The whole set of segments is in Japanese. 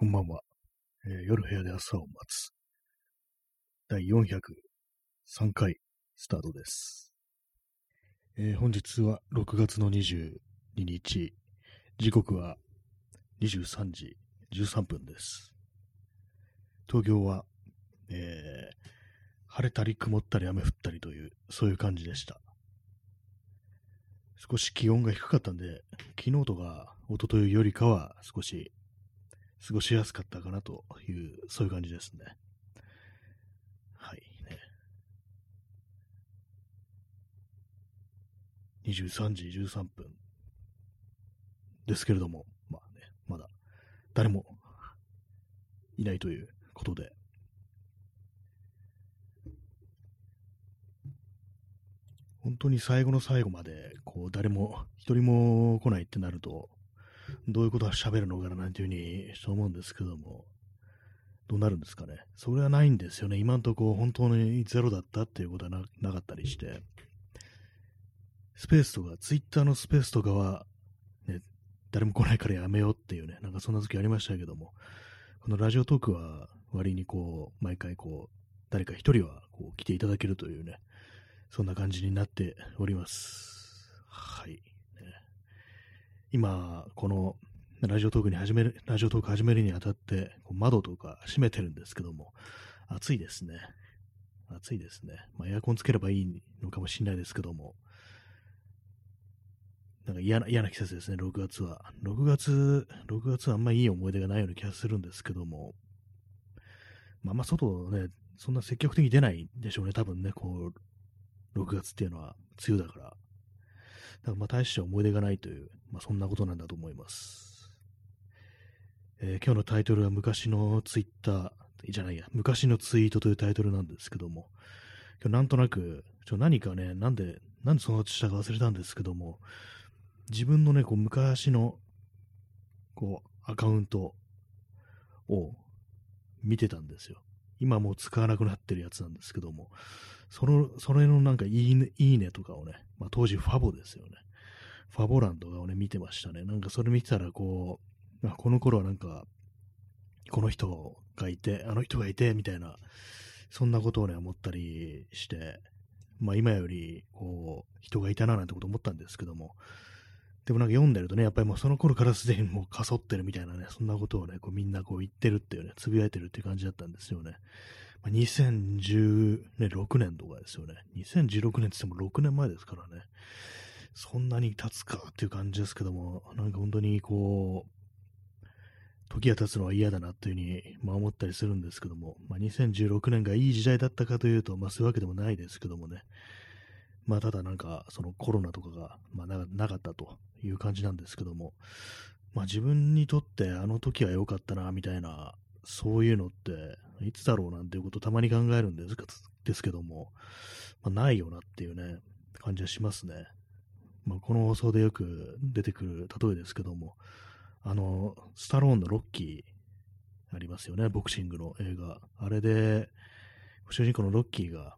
こんばんは、えー夜部屋で朝を待つ。第403回スタートです。えー本日は6月の22日、時刻は23時13分です。東京は、えー晴れたり曇ったり雨降ったりという、そういう感じでした。少し気温が低かったんで、昨日とか一昨日よりかは少し過ごしやすかったかなという、そういう感じですね。はい、ね。23時13分ですけれども、まあね、まだ誰もいないということで、本当に最後の最後まで、こう、誰も、一人も来ないってなると、どういうことは喋るのかななんていうふうにそう思うんですけども、どうなるんですかね。それはないんですよね。今んとこ本当にゼロだったっていうことはななかったりして、スペースとか、ツイッターのスペースとかは、ね、誰も来ないからやめようっていうね、なんかそんな時ありましたけども、このラジオトークは割にこう、毎回こう、誰か一人はこう来ていただけるというね、そんな感じになっております。はい。今、このラジオトークに始める、ラジオトーク始めるにあたって、窓とか閉めてるんですけども、暑いですね。暑いですね。まあ、エアコンつければいいのかもしれないですけども、なんか嫌な、嫌な季節ですね、6月は。6月、6月はあんまいい思い出がないような気がするんですけども、まあ、あんま外ね、そんな積極的に出ないんでしょうね、多分ね、こう、6月っていうのは梅雨だから。だからまあ大して思い出がないという、まあそんなことなんだと思います。えー今日のタイトルは昔のツイッター、じゃないや、昔のツイートというタイトルなんですけども、今日なんとなく、ちょ何かね、なんで、なんでそのしたか忘れたんですけども、自分のね、こう昔の、こう、アカウントを見てたんですよ。今もう使わなくなってるやつなんですけども、その、それのなんかいいね、いいねとかをね、まあ当時ファボですよね。ファボ欄とかをね、見てましたね。なんかそれ見てたらこう、この頃はなんか、この人がいて、あの人がいて、みたいな、そんなことをね、思ったりして、まあ今より、こう、人がいたななんてこと思ったんですけども、でもなんか読んでるとね、やっぱりもうその頃からすでにもうかそってるみたいなね、そんなことをね、こうみんなこう言ってるっていうね、つぶやいてるっていう感じだったんですよね。まあ、2016年とかですよね。2016年って言っても6年前ですからね。そんなに経つかっていう感じですけども、なんか本当にこう、時が経つのは嫌だなっていうふうに、まあ、思ったりするんですけども、まあ、2016年がいい時代だったかというと、まあ、そういうわけでもないですけどもね。まあ、ただなんか、そのコロナとかが、まあな、かったという感じなんですけども、まあ、自分にとってあの時は良かったな、みたいな、そういうのって、いつだろうなんていうことをたまに考えるんですですけども、まあ、ないよなっていうね、感じはしますね。まあ、この放送でよく出てくる例えですけども、あの、スタローンのロッキーありますよね、ボクシングの映画。あれで、主人公のロッキーが、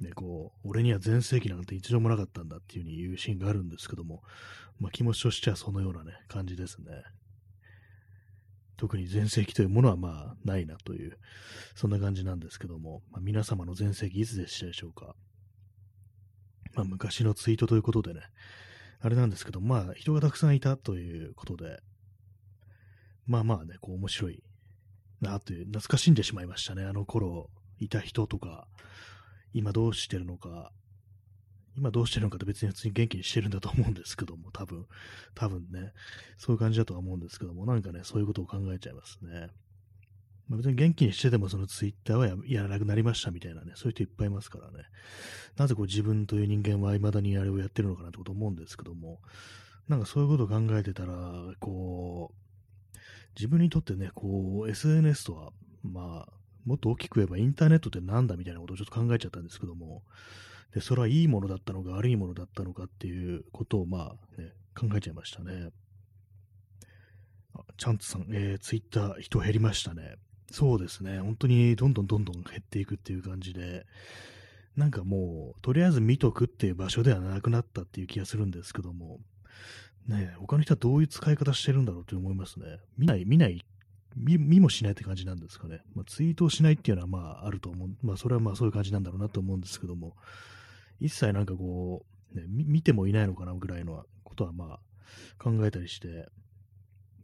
ね、こう、俺には全盛期なんて一度もなかったんだっていう風に言うシーンがあるんですけども、まあ、気持ちとしてはそのようなね、感じですね。特に全盛期というものはまあないなという、そんな感じなんですけども、まあ、皆様の全盛期いつでしたでしょうか。まあ、昔のツイートということでね、あれなんですけど、まあ人がたくさんいたということで、まあまあね、こう面白いなという、懐かしんでしまいましたね。あの頃いた人とか、今どうしてるのか、今どうしてるのかって別に普通に元気にしてるんだと思うんですけども、多分、多分ね、そういう感じだとは思うんですけども、なんかね、そういうことを考えちゃいますね。まあ、別に元気にしててもそのツイッターはやらなくなりましたみたいなね、そういう人いっぱいいますからね。なぜこう自分という人間は未だにあれをやってるのかなってこと思うんですけども、なんかそういうことを考えてたら、こう、自分にとってね、こう、SNS とは、まあ、もっと大きく言えばインターネットってなんだみたいなことをちょっと考えちゃったんですけども、で、それはいいものだったのか悪いものだったのかっていうことを、まあ、ね、考えちゃいましたね。あチャンツさん、えー、ツイッター人減りましたね。そうですね。本当にどんどんどんどん減っていくっていう感じで、なんかもう、とりあえず見とくっていう場所ではなくなったっていう気がするんですけども、ね他の人はどういう使い方してるんだろうと思いますね。見ない、見ない見見もしないって感じなんですかね。まあ、ツイートをしないっていうのはまああると思う。まあそれはまあそういう感じなんだろうなと思うんですけども、一切なんかこう、ね、見てもいないのかなぐらいのことはまあ考えたりして、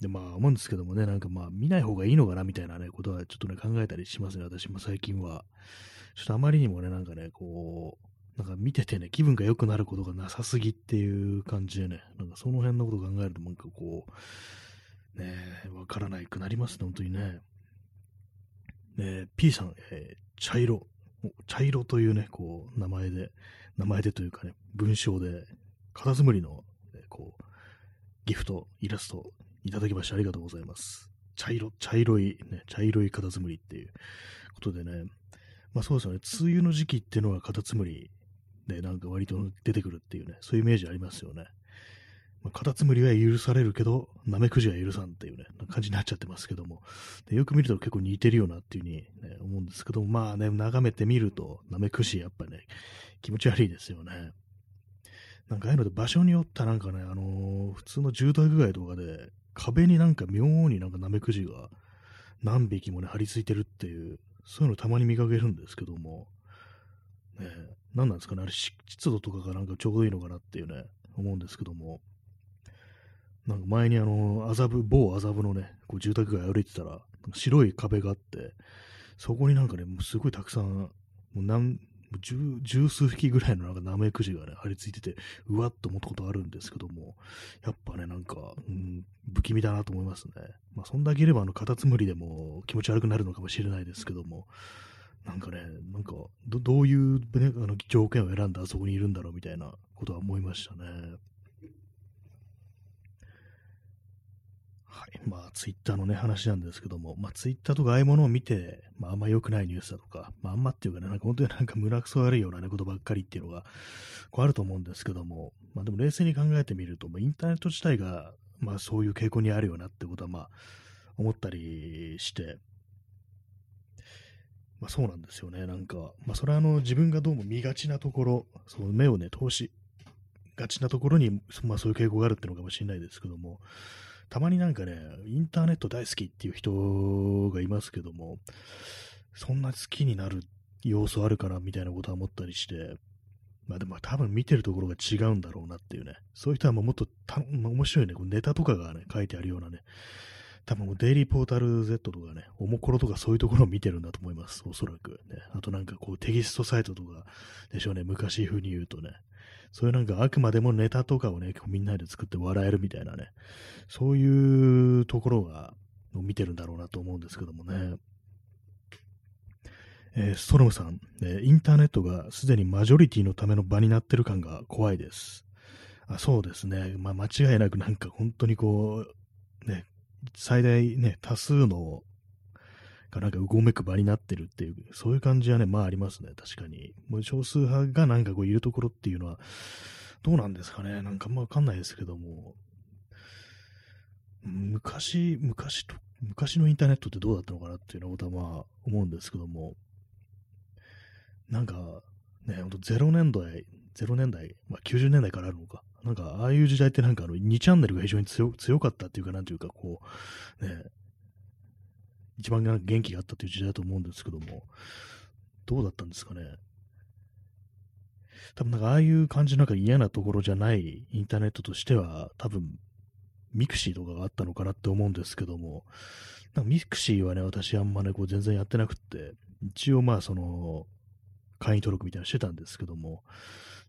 で、まあ思うんですけどもね、なんかまあ見ない方がいいのかなみたいなね、ことはちょっとね考えたりしますね、私も最近は。ちょっとあまりにもね、なんかね、こう、なんか見ててね、気分が良くなることがなさすぎっていう感じでね、なんかその辺のことを考えると、なんかこう、ね、わからないくなりますね、本当にね。ね P さん、えー、茶色、茶色というね、こう、名前で、名前でというかね、文章で、カタツムリの、ね、こう、ギフト、イラストいただきましてありがとうございます。茶色、茶色い、ね、茶色いカタツムリっていうことでね、まあそうですよね、梅雨の時期っていうのはカタツムリでなんか割と出てくるっていうね、そういうイメージありますよね。まあ、カタツムリは許されるけど、ナメクジは許さんっていうね、感じになっちゃってますけども、でよく見ると結構似てるよなっていうふうに、ね、思うんですけども、まあね、眺めてみると、ナメクジやっぱね、気持ち悪いですよね。なんかああいうので場所によったなんかね、あのー、普通の住宅街とかで、壁になんか妙になんかナメクジが何匹もね、張り付いてるっていう、そういうのたまに見かけるんですけども、ね、何なんですかね、あれ湿度とかがなんかちょうどいいのかなっていうね、思うんですけども、なんか前にあの、麻布、某麻布のね、こう住宅街歩いてたら、白い壁があって、そこになんかね、もうすごいたくさん、もう何、十十数匹ぐらいのなんかナメクジがね、張り付いてて、うわっと思ったことあるんですけども、やっぱね、なんか、うん、不気味だなと思いますね。まあ、そんだけいれば、あの、カタツムリでも気持ち悪くなるのかもしれないですけども、なんかね、なんか、どういう、ね、あの条件を選んだあそこにいるんだろうみたいなことは思いましたね。はい。まあ、ツイッターのね、話なんですけども、まあ、ツイッターとかああいうものを見て、まあ、あんま良くないニュースだとか、まあ、あんまっていうかね、なんか本当になんか胸くそ悪いようなね、ことばっかりっていうのが、こうあると思うんですけども、まあ、でも冷静に考えてみると、まあ、インターネット自体が、まあ、そういう傾向にあるよなってことは、まあ、思ったりして、まあ、そうなんですよね。なんか、まあ、それはあの、自分がどうも見がちなところ、その目をね、通しがちなところに、まあ、そういう傾向があるっていうのかもしれないですけども、たまになんかね、インターネット大好きっていう人がいますけども、そんな好きになる要素あるかなみたいなことは思ったりして、まあでも多分見てるところが違うんだろうなっていうね、そういう人はもっとた、まあ、面白いね、こうネタとかがね、書いてあるようなね、多分デイリーポータル Z とかね、おもころとかそういうところを見てるんだと思います、おそらく。ね、あとなんかこうテキストサイトとかでしょうね、昔風に言うとね。そういうなんかあくまでもネタとかをね、みんなで作って笑えるみたいなね、そういうところが、を見てるんだろうなと思うんですけどもね。えー、ストロムさん、えー、インターネットがすでにマジョリティのための場になってる感が怖いです。あそうですね。まあ、間違いなくなんか本当にこう、ね、最大ね、多数のがなんかうごめく場になってるっていう、そういう感じはね、まあありますね、確かに。もう少数派がなんかこういるところっていうのは、どうなんですかね、なんかあんまわかんないですけども、昔、昔と、昔のインターネットってどうだったのかなっていうのは、はまあ思うんですけども、なんか、ね、ほんと0年代、0年代、まあ90年代からあるのか。なんか、ああいう時代ってなんかあの2チャンネルが非常に強かったっていうか、なんていうか、こう、ね、一番元気があったという時代だと思うんですけども、どうだったんですかね？多分なんかああいう感じなんか嫌なところじゃないインターネットとしては、多分ミクシーとかがあったのかなって思うんですけども、なんかミクシーはね、私あんまね、こう全然やってなくって、一応まあその、会員登録みたいなのしてたんですけども、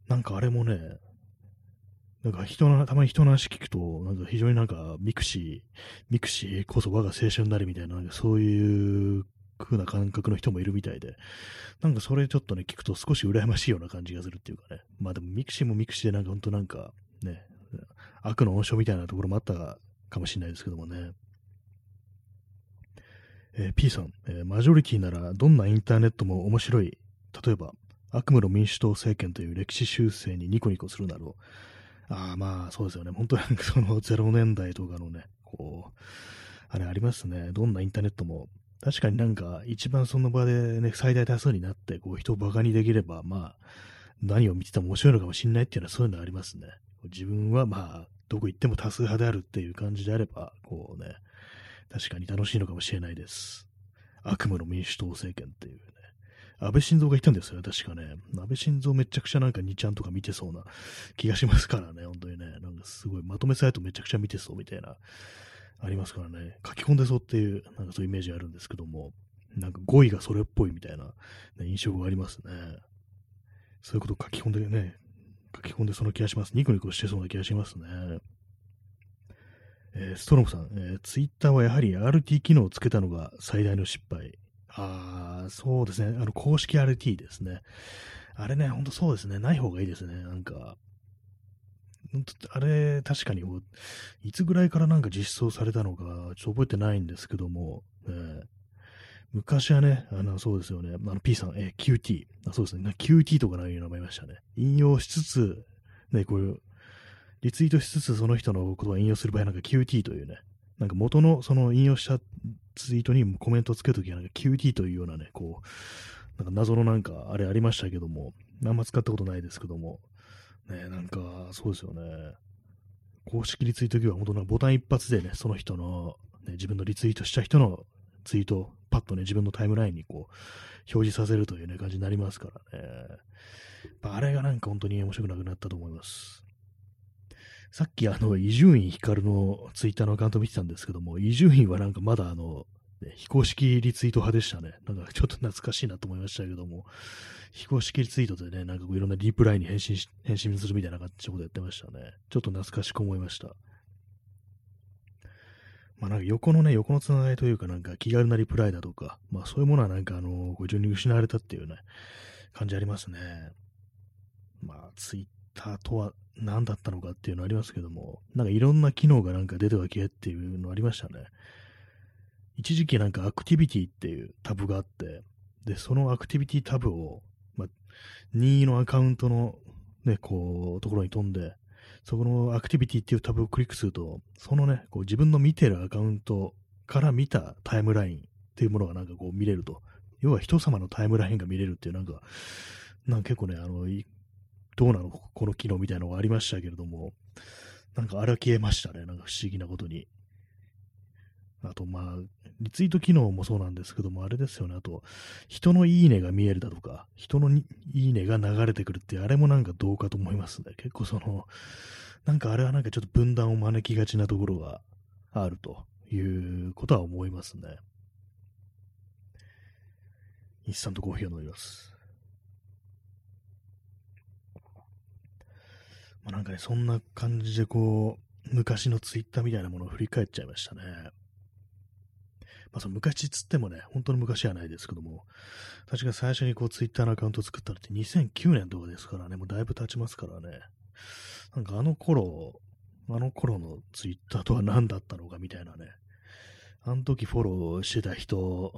なんかあれもね、なんか人の、たまに人の話聞くと、なんか非常になんかミクシー、ミクシーこそ我が青春なりみたいな、なんかそういう風な感覚の人もいるみたいで、なんかそれちょっとね、聞くと少し羨ましいような感じがするっていうかね。まあでもミクシーもミクシーでなんか本当なんかね、悪の温床みたいなところもあったかもしれないですけどもね。えー、P さん、えー、マジョリティならどんなインターネットも面白い。例えば、悪夢の民主党政権という歴史修正にニコニコするなど、ああ、まあ、そうですよね。本当にその0年代とかのね、こう、あれありますね。どんなインターネットも。確かになんか、一番その場でね、最大多数になって、こう、人を馬鹿にできれば、まあ、何を見てても面白いのかもしれないっていうのはそういうのありますね。自分はまあ、どこ行っても多数派であるっていう感じであれば、こうね、確かに楽しいのかもしれないです。悪夢の民主党政権っていうね。安倍晋三が言ったんですよね、確かね。安倍晋三めちゃくちゃなんか2ちゃんとか見てそうな気がしますからね、本当にね。なんかすごいまとめサイトめちゃくちゃ見てそうみたいな、ありますからね。書き込んでそうっていう、なんかそういうイメージあるんですけども、なんか語彙がそれっぽいみたいな、ね、印象がありますね。そういうこと書き込んでね、書き込んでその気がします。ニコニコしてそうな気がしますね。えー、ストロムさん、えー、ツイッターはやはり RT 機能をつけたのが最大の失敗。ああ、そうですね。あの、公式 RT ですね。あれね、ほんとそうですね。ない方がいいですね。なんか、んあれ、確かに、いつぐらいからなんか実装されたのか、ちょっと覚えてないんですけども、えー、昔はね、あの、そうですよね。あの、P さん、えー、QT。あそうですね。QT とかいう名前ましたね。引用しつつ、ね、こういう、リツイートしつつその人の言葉を引用する場合なんか QT というね、なんか元のその引用したツイートにコメントをつけるときはなんか QT というようなね、こう、なんか謎のなんかあれありましたけども、あんま使ったことないですけども、ね、なんかそうですよね。公式リツイート機は本当なボタン一発でね、その人の、ね、自分のリツイートした人のツイートをパッとね、自分のタイムラインにこう、表示させるというね、感じになりますからね。あれがなんか本当に面白くなくなったと思います。さっきあの、伊集院光のツイッターのアカウント見てたんですけども、伊集院はなんかまだあの、ね、非公式リツイート派でしたね。なんかちょっと懐かしいなと思いましたけども、非公式リツイートでね、なんかこういろんなリプライに返信し、返信するみたいな感じのことやってましたね。ちょっと懐かしく思いました。まあなんか横のね、横のつながりというかなんか気軽なリプライだとか、まあそういうものはなんかあの、非常に失われたっていうね、感じありますね。まあツイッターとは何だったのかっていうのありますけども、なんかいろんな機能がなんか出ては消えっていうのありましたね。一時期なんかアクティビティっていうタブがあって、で、そのアクティビティタブを、まあ、任意のアカウントのね、こう、ところに飛んで、そこのアクティビティっていうタブをクリックすると、そのね、こう自分の見てるアカウントから見たタイムラインっていうものがなんかこう見れると。要は人様のタイムラインが見れるっていうなんか、なんか結構ね、あの、どうなの？この機能みたいなのがありましたけれども、なんかあれは消えましたね。なんか不思議なことに。あと、まあ、リツイート機能もそうなんですけども、あれですよね。あと、人のいいねが見えるだとか、人のいいねが流れてくるって、あれもなんかどうかと思いますね。結構その、なんかあれはなんかちょっと分断を招きがちなところがあるということは思いますね。インスタントコーヒーを飲みます。まあ、なんかね、そんな感じでこう、昔のツイッターみたいなものを振り返っちゃいましたね。まあ、その昔つってもね、本当の昔はないですけども、確か最初にこうツイッターのアカウントを作ったのって2009年とかですからね、もうだいぶ経ちますからね。なんかあの頃、あの頃のツイッターとは何だったのかみたいなね。あの時フォローしてた人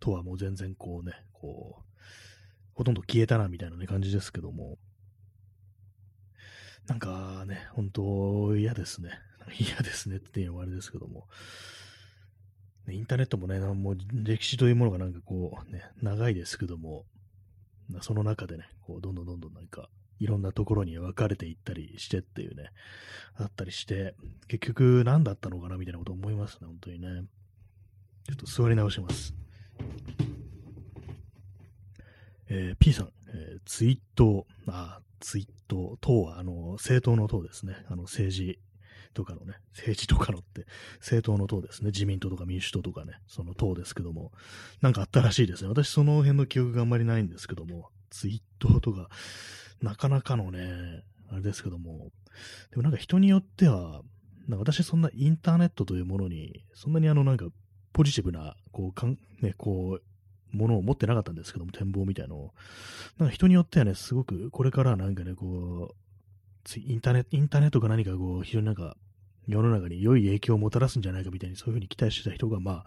とはもう全然こうね、こう、ほとんど消えたなみたいなね感じですけども、なんかね、本当嫌ですね。嫌ですねっていうのもあれですけども。インターネットもね、もう歴史というものがなんかこうね、長いですけども、その中でね、こうどんどんどんどんなんか、いろんなところに分かれていったりしてっていうね、あったりして、結局何だったのかなみたいなこと思いますね、本当にね。ちょっと座り直します。えー、P さん、えー、ツイート、あ、ツイート、党は、あの、政党の党ですね。あの、政治とかのね、政治とかのって、政党の党ですね。自民党とか民主党とかね、その党ですけども、なんかあったらしいですね。私その辺の記憶があんまりないんですけども、ツイートとか、なかなかのね、あれですけども、でもなんか人によっては、なんか私そんなインターネットというものに、そんなにあのなんかポジティブな、こう、かんね、こう、ものを持ってなかったんですけども、展望みたいのを。なんか人によってはね、すごくこれからなんかね、こう、インターネット、インターネットが何かこう、非常になんか、世の中に良い影響をもたらすんじゃないかみたいに、そういうふうに期待してた人が、まあ、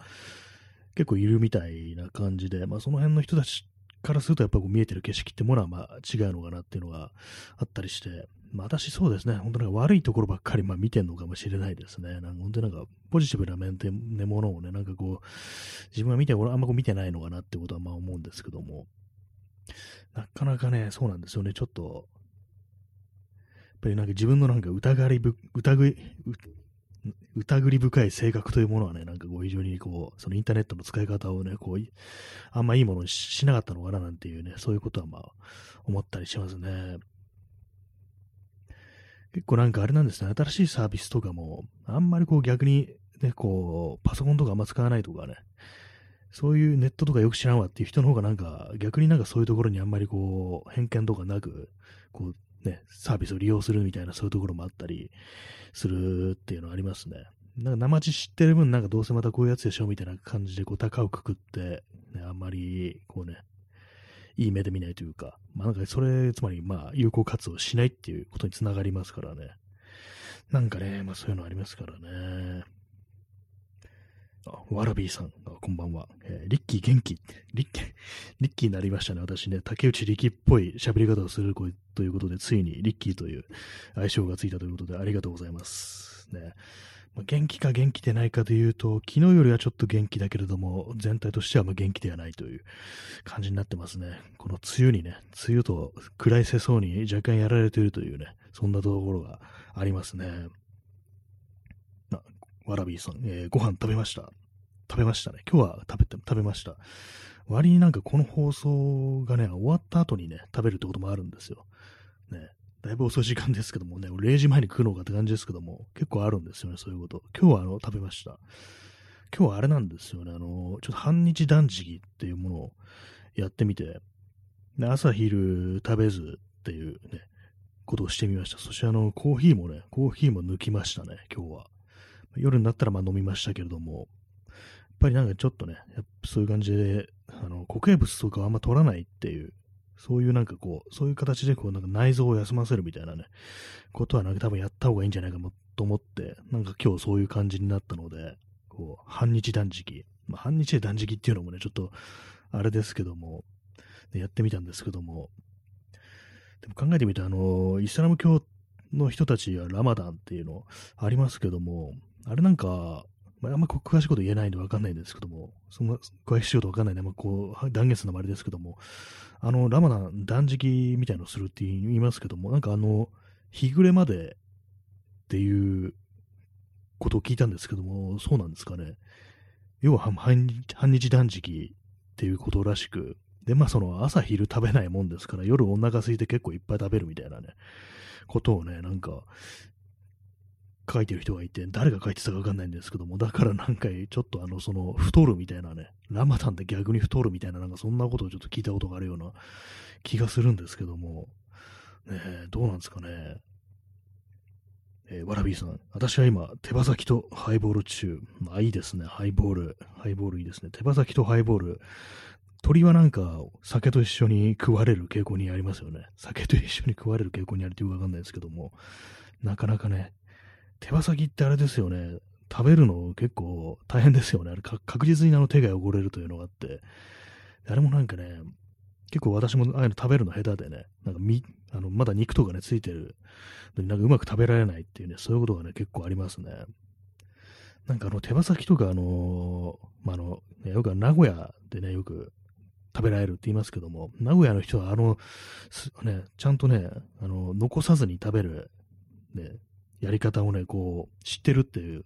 結構いるみたいな感じで、まあ、その辺の人たちからすると、やっぱこう見えてる景色ってものは、まあ、違うのかなっていうのがあったりして、まあ、私そうですね、本当なんか悪いところばっかり、まあ、見てるのかもしれないですね。なんか本当になんか、ポジティブな面ってものをね、なんかこう、自分が見て、俺あんまこう見てないのかなってことはまあ思うんですけども、なかなかね、そうなんですよね、ちょっと、やっぱりなんか自分のなんか疑りぶ、疑い、疑り深い性格というものはね、なんかこう非常にこう、そのインターネットの使い方をね、こう、あんまいいものにしなかったのかななんていうね、そういうことはまあ、思ったりしますね。結構なんかあれなんですね、新しいサービスとかも、あんまりこう逆にね、こう、パソコンとかあんま使わないとかね、そういうネットとかよく知らんわっていう人の方がなんか、逆になんかそういうところにあんまりこう、偏見とかなく、こう、ね、サービスを利用するみたいなそういうところもあったりするっていうのはありますね。なんか生地知ってる分、なんかどうせまたこういうやつでしょみたいな感じで、こう、高をくくって、ね、あんまり、こうね、いい目で見ないというか、まあなんかそれ、つまりまあ有効活用しないっていうことにつながりますからね。なんかね、まあそういうのありますからね。あ、ワラビーさん、こんばんは。えー、リッキー元気。リッキー、リッキーになりましたね。私ね、竹内力っぽい喋り方をするということで、ついにリッキーという愛称がついたということで、ありがとうございます。ね。まあ、元気か元気でないかというと、昨日よりはちょっと元気だけれども、全体としてはま元気ではないという感じになってますね。この梅雨にね、梅雨と暗いせそうに若干やられているというね、そんなところがありますね。わらびさん、えー、ご飯食べました？食べましたね。今日は食べて、食べました。割になんかこの放送がね、終わった後にね、食べるってこともあるんですよ。ね。だいぶ遅い時間ですけどもね、0時前に食うのかって感じですけども、結構あるんですよね、そういうこと。今日はあの、食べました。今日はあれなんですよね、あの、ちょっと半日断食っていうものをやってみて、で朝昼食べずっていうね、ことをしてみました。そしてあの、コーヒーもね、コーヒーも抜きましたね、今日は。夜になったらまあ飲みましたけれども、やっぱりなんかちょっとね、そういう感じで、あの、固形物とかあんま取らないっていう、そういうなんかこう、そういう形でこうなんか内臓を休ませるみたいなね、ことはなんか多分やった方がいいんじゃないかと思って、なんか今日そういう感じになったので、こう、半日断食。まあ、半日で断食っていうのもね、ちょっと、あれですけども、やってみたんですけども、でも考えてみたら、あの、イスラム教の人たちはラマダンっていうのありますけども、あれなんか、まあ、あんま詳しいこと言えないんでわかんないんですけども、そんな詳しいことわかんないんで、まあ、こう、断言するのもあれですけども、あの、ラマダン断食みたいのをするって言いますけども、なんかあの、日暮れまでっていうことを聞いたんですけども、そうなんですかね。要は半日断食っていうことらしく、で、まあその朝昼食べないもんですから、夜お腹空いて結構いっぱい食べるみたいなね、ことをね、なんか書いてる人がいて、誰が書いてたかわかんないんですけども、だからなんかちょっとあの、その、太るみたいなね、ラマダンで逆に太るみたいな、なんかそんなことをちょっと聞いたことがあるような気がするんですけども、ねえどうなんですかね。えー、わらびーさん、私は今、手羽先とハイボール中。まあ、いいですね。ハイボール。ハイボールいいですね。手羽先とハイボール。鳥はなんか、酒と一緒に食われる傾向にありますよね。酒と一緒に食われる傾向にあるというかわかんないですけども、なかなかね、手羽先ってあれですよね。食べるの結構大変ですよね。あれ確実にあの手が汚れるというのがあって。あれもなんかね、結構私もああいうの食べるの下手でね、なんかみ、あの、まだ肉とかね、ついてるのになんかうまく食べられないっていうね、そういうことがね、結構ありますね。なんかあの、手羽先とかあのまあ、あの、ね、よく名古屋でね、よく食べられるって言いますけども、名古屋の人はあの、ね、ちゃんとね、あの、残さずに食べる、ね、やり方をね、こう、知ってるっていう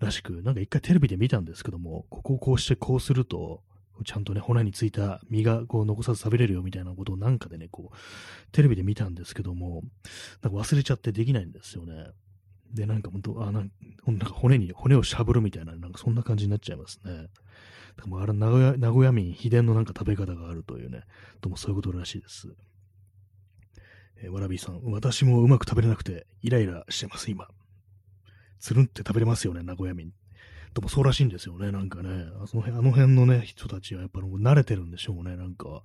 らしく、なんか一回テレビで見たんですけども、ここをこうしてこうすると、ちゃんとね、骨についた身がこう残さず食べれるよみたいなことをなんかでね、こう、テレビで見たんですけども、なんか忘れちゃってできないんですよね。で、なんか本当、あ、なんか骨に、骨をしゃぶるみたいな、なんかそんな感じになっちゃいますね。だからあれ名古屋、名古屋民秘伝のなんか食べ方があるというね、ともそういうことらしいです。えー、わらびさん、私もうまく食べれなくて、イライラしてます、今。つるんって食べれますよね、名古屋民。でもそうらしいんですよね、なんかね。あの辺あの辺のね、人たちはやっぱり慣れてるんでしょうね、なんか。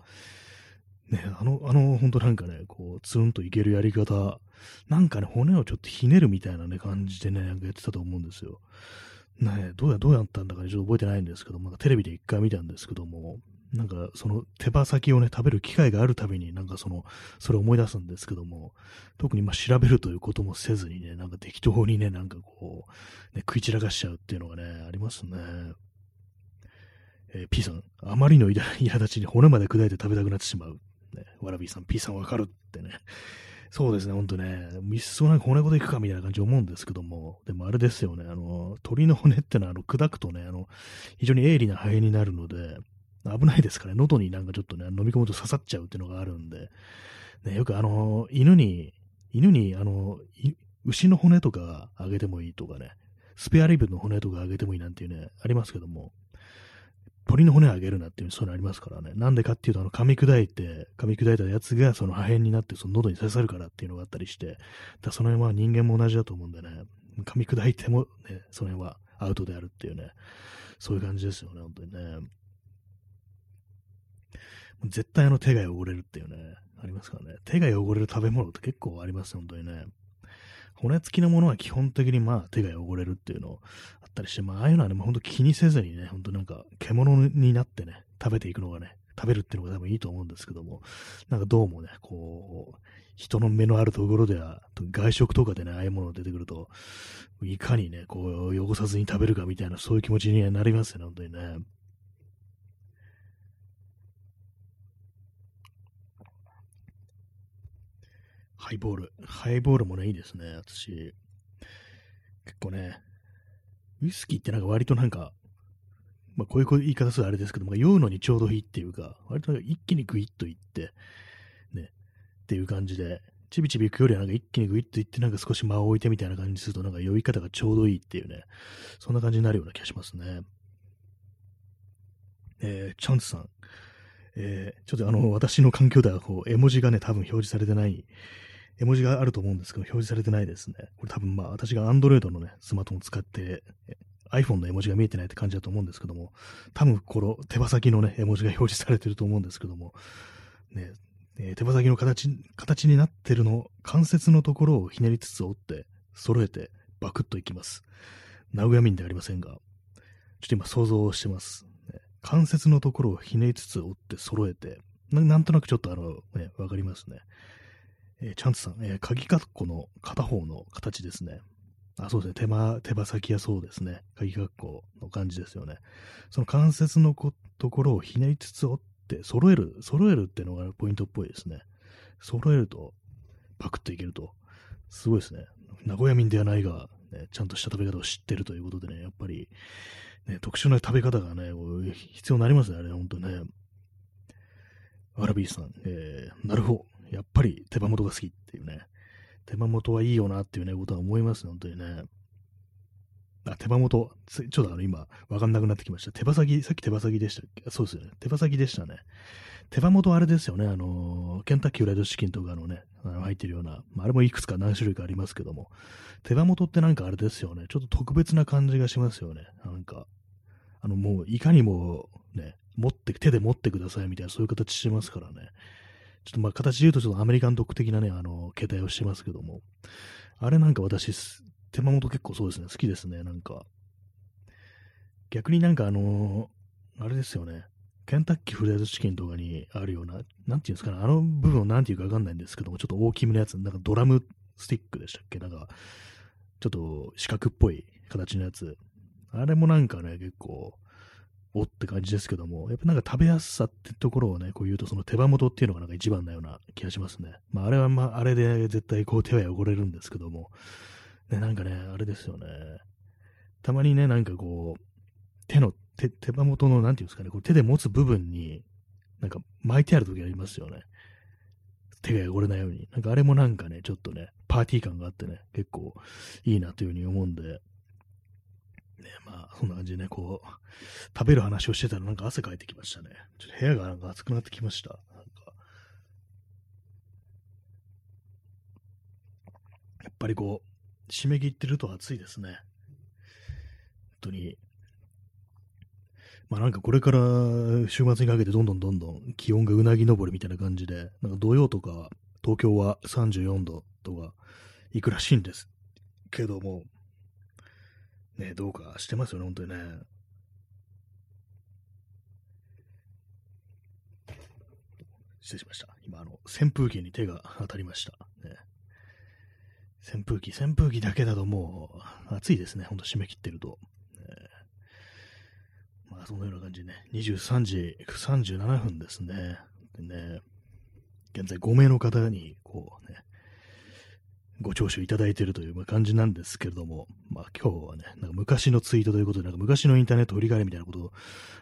ね、あの、あの、ほんとなんかね、こう、つるんといけるやり方、なんかね、骨をちょっとひねるみたいなね、感じでね、やってたと思うんですよ。ね、どうや、どうやったんだかね、ちょっと覚えてないんですけども、テレビで一回見たんですけども、なんかその手羽先をね、食べる機会があるたびになんかその、それを思い出すんですけども、特にまあ調べるということもせずにね、なんか適当にね、なんかこう、ね、食い散らかしちゃうっていうのがね、ありますね。えー、P さん、あまりの苛立ちに骨まで砕いて食べたくなってしまう。ね、わらびさん、P さんわかるってね。そうですね、ほんとね、いっそなんか骨ごといくかみたいな感じ思うんですけども、でもあれですよね、あの、鳥の骨ってのは、あの、砕くとね、あの、非常に鋭利な肺になるので、危ないですからね、喉になんかちょっとね、飲み込むと刺さっちゃうっていうのがあるんで、ね、よくあの、犬に、犬に、あの、牛の骨とかあげてもいいとかね、スペアリブの骨とかあげてもいいなんていうね、ありますけども、鳥の骨あげるなっていうそういうのありますからね。なんでかっていうと、あの、噛み砕いて、噛み砕いたやつがその破片になって、その喉に刺さるからっていうのがあったりして、だその辺は人間も同じだと思うんでね、噛み砕いてもね、その辺はアウトであるっていうね、そういう感じですよね、本当にね。絶対あの手が汚れるっていうね、ありますからね。手が汚れる食べ物って結構あります、本当にね。骨付きのものは基本的にまあ手が汚れるっていうのあったりして、まあああいうのはね、もう本当気にせずにね、本当なんか獣になってね、食べていくのがね、食べるっていうのが多分いいと思うんですけども、なんかどうもね、こう、人の目のあるところでは、外食とかでね、ああいうものが出てくると、いかにね、こう、汚さずに食べるかみたいな、そういう気持ちになりますよね、本当にね。ハイボール。ハイボールもね、いいですね、私。結構ね、ウイスキーってなんか割となんか、まあこういう言い方するあれですけども、酔うのにちょうどいいっていうか、割となんか一気にグイッといって、ね、っていう感じで、ちびちび行くよりはなんか一気にグイッといって、なんか少し間を置いてみたいな感じすると、なんか酔い方がちょうどいいっていうね、そんな感じになるような気がしますね。えー、チャンツさん。えー、ちょっとあの、私の環境ではこう、絵文字がね、多分表示されてない絵文字があると思うんですけど、表示されてないですね。これ多分まあ私が Android のね、スマートフォンを使って iPhone の絵文字が見えてないって感じだと思うんですけども、多分この手羽先のね、絵文字が表示されてると思うんですけども、ね、えー、手羽先の形、形になってるの、関節のところをひねりつつ折って、揃えて、バクッといきます。名古屋民ではありませんが、ちょっと今想像してます。ね、関節のところをひねりつつ折って揃えて、なんとなくちょっとあの、ね、わかりますね。えー、チャンツさん、えー、鍵括弧の片方の形ですね。あ、そうですね。手間、手羽先はそうですね。鍵括弧の感じですよね。その関節のこところをひねりつつ折って揃える、揃えるっていうのがポイントっぽいですね。揃えると、パクッといけると。すごいですね。名古屋民ではないが、ね、ちゃんとした食べ方を知ってるということでね、やっぱり、ね、特殊な食べ方がね、必要になりますね、あれ、ほんとね。アラビーさん、えー、なるほど。やっぱり手羽元が好きっていうね。手羽元はいいよなっていうね、ことは思いますね、本当にね。あ、手羽元。ちょっとあの、今、わかんなくなってきました。手羽先、さっき手羽先でしたっけ？そうですよね。手羽先でしたね。手羽元あれですよね。あのケンタッキーフライドチキンとかのね、あの入ってるような、あ、あれもいくつか何種類かありますけども、手羽元ってなんかあれですよね。ちょっと特別な感じがしますよね。なんか、あの、もう、いかにも、ね、持って、手で持ってくださいみたいな、そういう形してますからね。ちょっとまあ形で言うとちょっとアメリカン独的なね、あの、携帯をしてますけども、あれなんか私、手間元結構そうですね、好きですね、なんか。逆になんかあのあれですよね、ケンタッキーフライドチキンとかにあるような、なんていうんですかね、あの部分をなんていうかわかんないんですけども、ちょっと大きめのやつ、なんかドラムスティックでしたっけ？なんか、ちょっと四角っぽい形のやつ。あれもなんかね、結構、おって感じですけども、やっぱなんか食べやすさってところをね、こう言うとその手羽元っていうのがなんか一番なような気がしますね。まああれはまああれで絶対こう手は汚れるんですけども、ね、なんかね、あれですよね。たまにね、なんかこう、手の、手、手羽元の、なんていうんですかね、こう手で持つ部分に、なんか巻いてある時ありますよね。手が汚れないように。なんかあれもなんかね、ちょっとね、パーティー感があってね、結構いいなというふうに思うんで、ね、まあ、そんな感じでね、こう、食べる話をしてたらなんか汗かいてきましたね。ちょっと部屋がなんか暑くなってきました。なんかやっぱりこう、締め切ってると暑いですね。本当に。まあなんかこれから週末にかけてどんどんどんどん気温がうなぎ登りみたいな感じで、なんか土曜とか東京は34度とかいくらしいんですけども、ね、どうかしてますよね、本当にね。失礼しました。今、あの、扇風機に手が当たりました。ね、扇風機、扇風機だけだともう暑いですね、ほんと締め切ってると。ね、まあ、そのような感じでね、23時37分ですね。でね、現在5名の方に、こうね、ご聴取いただいているという感じなんですけれども、まあ今日はね、なんか昔のツイートということで、なんか昔のインターネット振り返りみたいなことを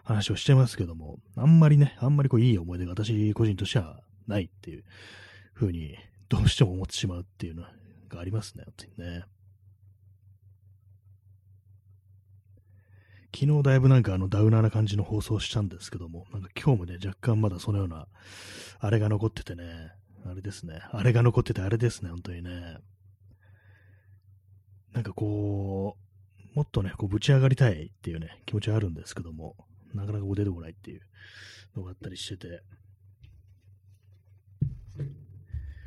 話をしてますけども、あんまりね、あんまりこういい思い出が私個人としてはないっていうふうにどうしても思ってしまうっていうのがありますね、本当にね。昨日だいぶなんかあのダウナーな感じの放送したんですけども、なんか今日もね、若干まだそのような、あれが残っててね、あれですね、あれが残っててあれですね、本当にね。なんかこう、もっとね、こうぶち上がりたいっていうね、気持ちはあるんですけども、なかなかこう出てこないっていうのがあったりしてて、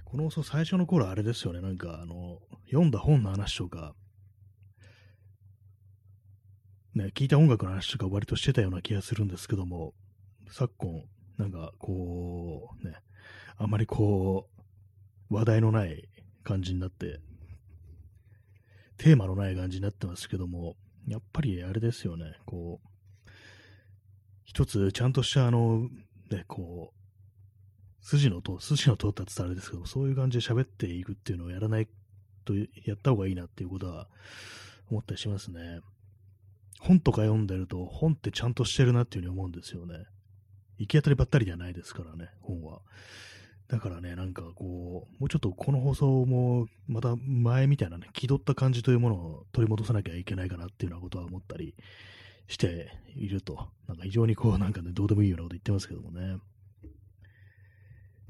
この放送最初の頃あれですよね、なんかあの、読んだ本の話とか、ね、聞いた音楽の話とか割としてたような気がするんですけども、昨今、なんかこう、ね、あまりこう、話題のない感じになって、テーマのない感じになってますけども、やっぱりあれですよね、こう、一つちゃんとしたあの、ね、こう、筋のと、筋の通ったってあれですけど、そういう感じで喋っていくっていうのをやらないと、やった方がいいなっていうことは思ったりしますね。本とか読んでると、本ってちゃんとしてるなっていうふうに思うんですよね。行き当たりばったりではないですからね、本は。だからね、なんかこう、もうちょっとこの放送も、また前みたいなね、気取った感じというものを取り戻さなきゃいけないかなっていうようなことは思ったりしていると、なんか非常にこう、なんかね、どうでもいいようなこと言ってますけどもね。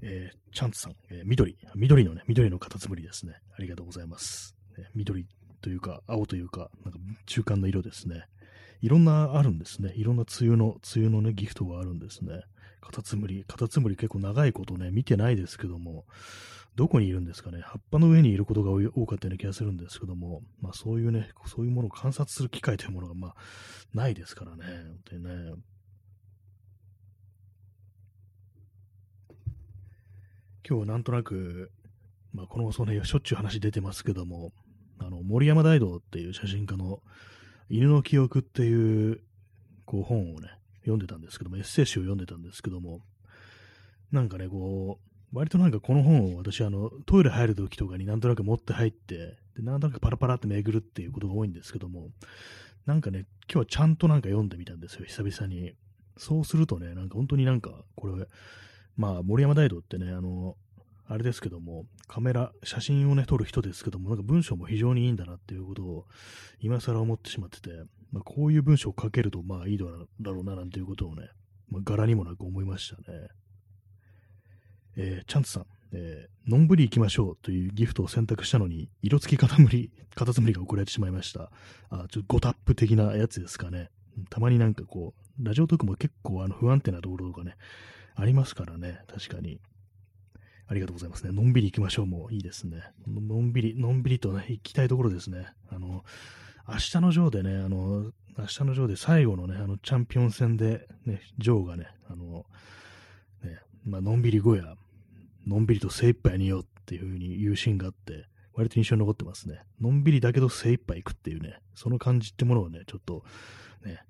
えー、チャンツさん、えー、緑、緑のね、緑のカタツムリですね。ありがとうございます。ね、緑というか、青というか、なんか中間の色ですね。いろんなあるんですね。いろんな梅雨の、梅雨のね、ギフトがあるんですね。カタツムリ、カタツムリ結構長いことね、見てないですけども、どこにいるんですかね。葉っぱの上にいることが多かったような気がするんですけども、まあそういうね、そういうものを観察する機会というものがまあないですからね、本当にね。今日はなんとなく、まあこの放送ね、しょっちゅう話出てますけども、あの、森山大道っていう写真家の犬の記憶っていうこう本をね、読んでたんですけども、エッセイ集を読んでたんですけども、なんかね、こう、割となんかこの本を私、あの、トイレ入るときとかになんとなく持って入って、で、なんとなくパラパラって巡るっていうことが多いんですけども、なんかね、今日はちゃんとなんか読んでみたんですよ、久々に。そうするとね、なんか本当になんか、これ、まあ、森山大道ってね、あの、あれですけども、カメラ、写真をね、撮る人ですけども、なんか文章も非常にいいんだなっていうことを、今更思ってしまってて、まあ、こういう文章を書けると、まあいいだろうな、なんていうことをね、まあ、柄にもなく思いましたね。えー、チャンツさん、えー、のんぶり行きましょうというギフトを選択したのに、色付きカタムリ、カタツムリが送られてしまいました。あ、ちょっとゴタップ的なやつですかね。たまになんかこう、ラジオトークも結構あの不安定なところとかね、ありますからね、確かに。ありがとうございますね。のんびり行きましょうもいいですね。のんびり、のんびりとね、行きたいところですね。あの、明日のジョーでね、あの、明日のジョーで最後のね、あの、チャンピオン戦で、ね、ジョーがね、あの、ね、まあのんびり後や、のんびりと精一杯によっていう風に言うシーンがあって、割と印象に残ってますね。のんびりだけど精一杯行くっていうね、その感じってものをね、ちょっと、ね、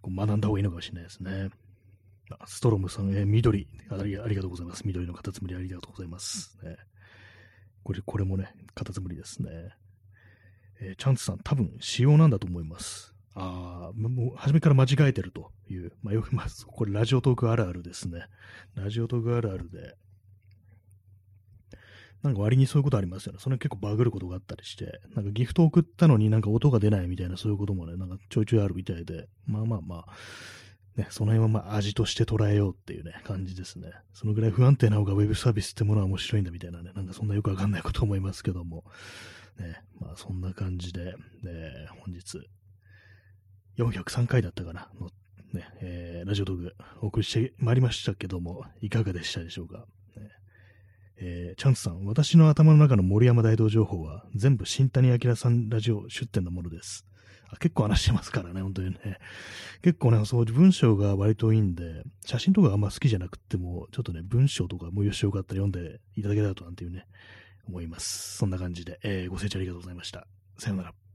こう学んだ方がいいのかもしれないですね。ストロムさん、えー、緑あり、ありがとうございます。緑のカタツムリありがとうございます。ね、これ、これもね、カタツムリですね。えー、チャンツさん、多分、仕様なんだと思います。ああ、もう、初めから間違えてるという、まあ、よく、まあ、これ、ラジオトークあるあるですね。ラジオトークあるあるで、なんか割にそういうことありますよね。それ結構バグることがあったりして、なんかギフト送ったのになんか音が出ないみたいなそういうこともね、なんかちょいちょいあるみたいで、まあまあまあ、ね、その辺はまあ味として捉えようっていうね、感じですね。そのぐらい不安定な方がウェブサービスってものは面白いんだみたいなね、なんかそんなよくわかんないこと思いますけども、ね、まあそんな感じで、ね、本日、403回だったかな、の、ね、えー、ラジオトークお送りしてまいりましたけども、いかがでしたでしょうか？ねえー、チャンスさん、私の頭の中の森山大道情報は全部新谷明さんラジオ出展のものです。結構話してますからね、本当にね。結構ね、そう、文章が割といいんで、写真とかあんま好きじゃなくても、ちょっとね、文章とかもよしよかったら読んでいただけたらとなんていうね、思います。そんな感じで、えー、ご清聴ありがとうございました。さようなら。